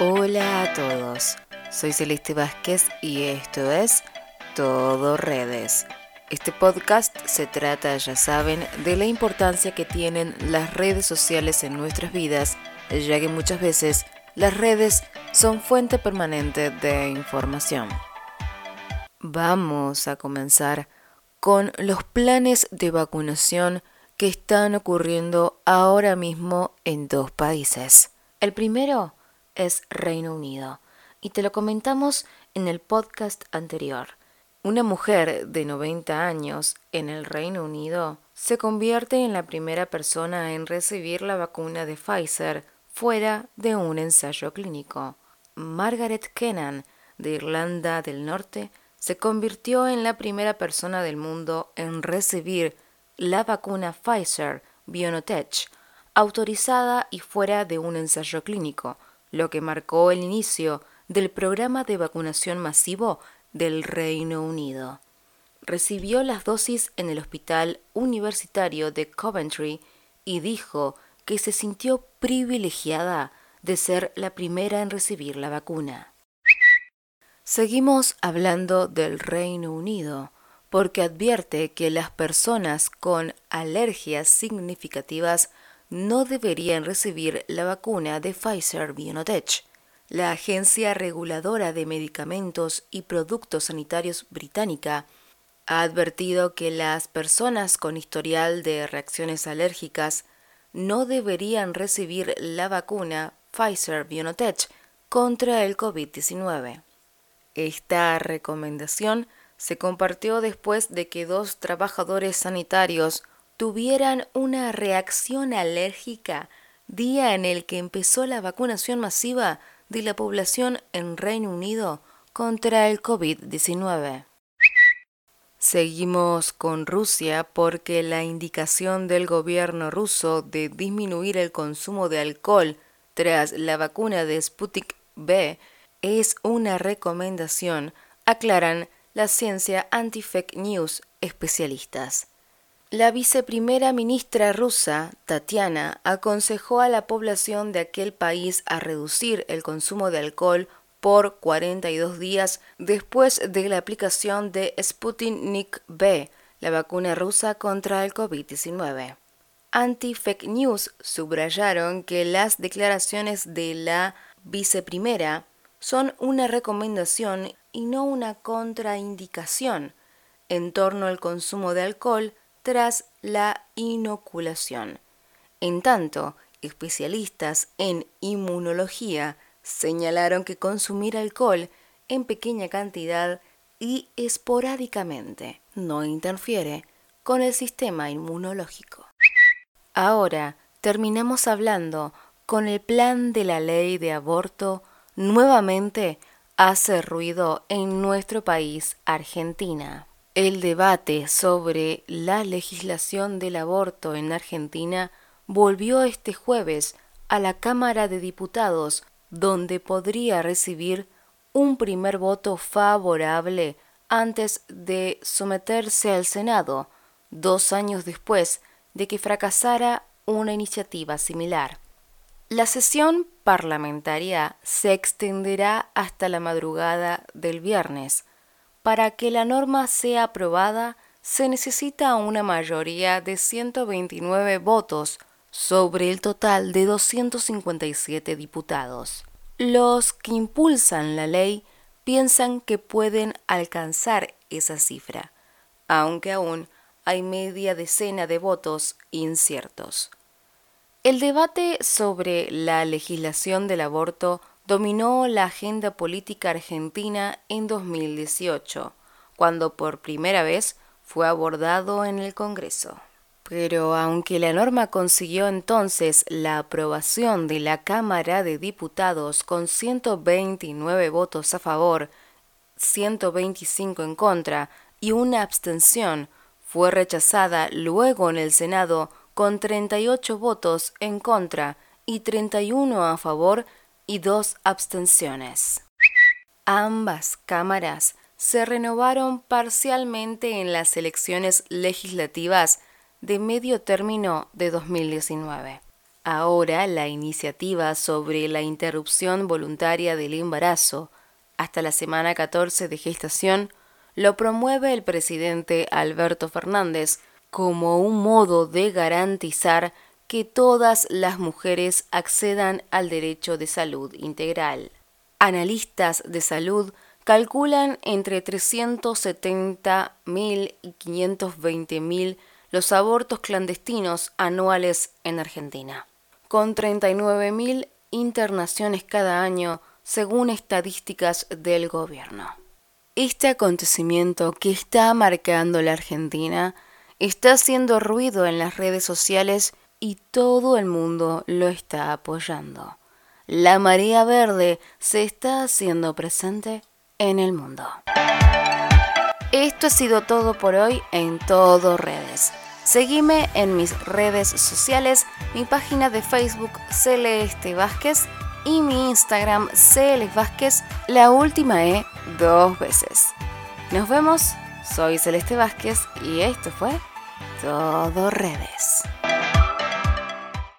Hola a todos, soy Celeste Vázquez y esto es Todo Redes. Este podcast se trata, ya saben, de la importancia que tienen las redes sociales en nuestras vidas, ya que muchas veces las redes son fuente permanente de información. Vamos a comenzar con los planes de vacunación que están ocurriendo ahora mismo en dos países. El primero es Reino Unido y te lo comentamos en el podcast anterior. Una mujer de 90 años en el Reino Unido se convierte en la primera persona en recibir la vacuna de Pfizer fuera de un ensayo clínico. Margaret Kennan, de Irlanda del Norte, se convirtió en la primera persona del mundo en recibir la vacuna Pfizer BioNTech, autorizada y fuera de un ensayo clínico, lo que marcó el inicio del programa de vacunación masivo del Reino Unido. Recibió las dosis en el Hospital Universitario de Coventry y dijo que se sintió privilegiada de ser la primera en recibir la vacuna. Seguimos hablando del Reino Unido porque advierte que las personas con alergias significativas no deberían recibir la vacuna de Pfizer BioNTech. La Agencia Reguladora de Medicamentos y Productos Sanitarios británica ha advertido que las personas con historial de reacciones alérgicas no deberían recibir la vacuna Pfizer BioNTech contra el COVID-19. Esta recomendación se compartió después de que dos trabajadores sanitarios tuvieran una reacción alérgica día en el que empezó la vacunación masiva de la población en Reino Unido contra el COVID-19. Seguimos con Rusia porque la indicación del gobierno ruso de disminuir el consumo de alcohol tras la vacuna de Sputnik B es una recomendación, aclaran la ciencia anti-fake news especialistas. La viceprimera ministra rusa, Tatiana, aconsejó a la población de aquel país a reducir el consumo de alcohol por 42 días después de la aplicación de Sputnik V, la vacuna rusa contra el COVID-19. Anti-fake news subrayaron que las declaraciones de la viceprimera son una recomendación y no una contraindicación en torno al consumo de alcohol tras la inoculación. En tanto, especialistas en inmunología señalaron que consumir alcohol en pequeña cantidad y esporádicamente no interfiere con el sistema inmunológico. Ahora terminamos hablando con el plan de la ley de aborto nuevamente hace ruido en nuestro país, Argentina. El debate sobre la legislación del aborto en Argentina volvió este jueves a la Cámara de Diputados, donde podría recibir un primer voto favorable antes de someterse al Senado, dos años después de que fracasara una iniciativa similar. La sesión parlamentaria se extenderá hasta la madrugada del viernes, para que la norma sea aprobada se necesita una mayoría de 129 votos sobre el total de 257 diputados. Los que impulsan la ley piensan que pueden alcanzar esa cifra, aunque aún hay media decena de votos inciertos. El debate sobre la legislación del aborto dominó la agenda política argentina en 2018, cuando por primera vez fue abordado en el Congreso. Pero aunque la norma consiguió entonces la aprobación de la Cámara de Diputados con 129 votos a favor, 125 en contra y una abstención, fue rechazada luego en el Senado con 38 votos en contra y 31 a favor y dos abstenciones. Ambas cámaras se renovaron parcialmente en las elecciones legislativas de medio término de 2019. Ahora la iniciativa sobre la interrupción voluntaria del embarazo hasta la semana 14 de gestación lo promueve el presidente Alberto Fernández como un modo de garantizar que todas las mujeres accedan al derecho de salud integral. Analistas de salud calculan entre 370.000 y 520.000 los abortos clandestinos anuales en Argentina, con 39.000 internaciones cada año según estadísticas del gobierno. Este acontecimiento que está marcando la Argentina está haciendo ruido en las redes sociales y todo el mundo lo está apoyando. La marea verde se está haciendo presente en el mundo. Esto ha sido todo por hoy en todo redes. Seguime en mis redes sociales, mi página de Facebook Celeste Vázquez y mi Instagram Celeste Vázquez, la última E dos veces. Nos vemos, soy Celeste Vázquez y esto fue Todo Redes.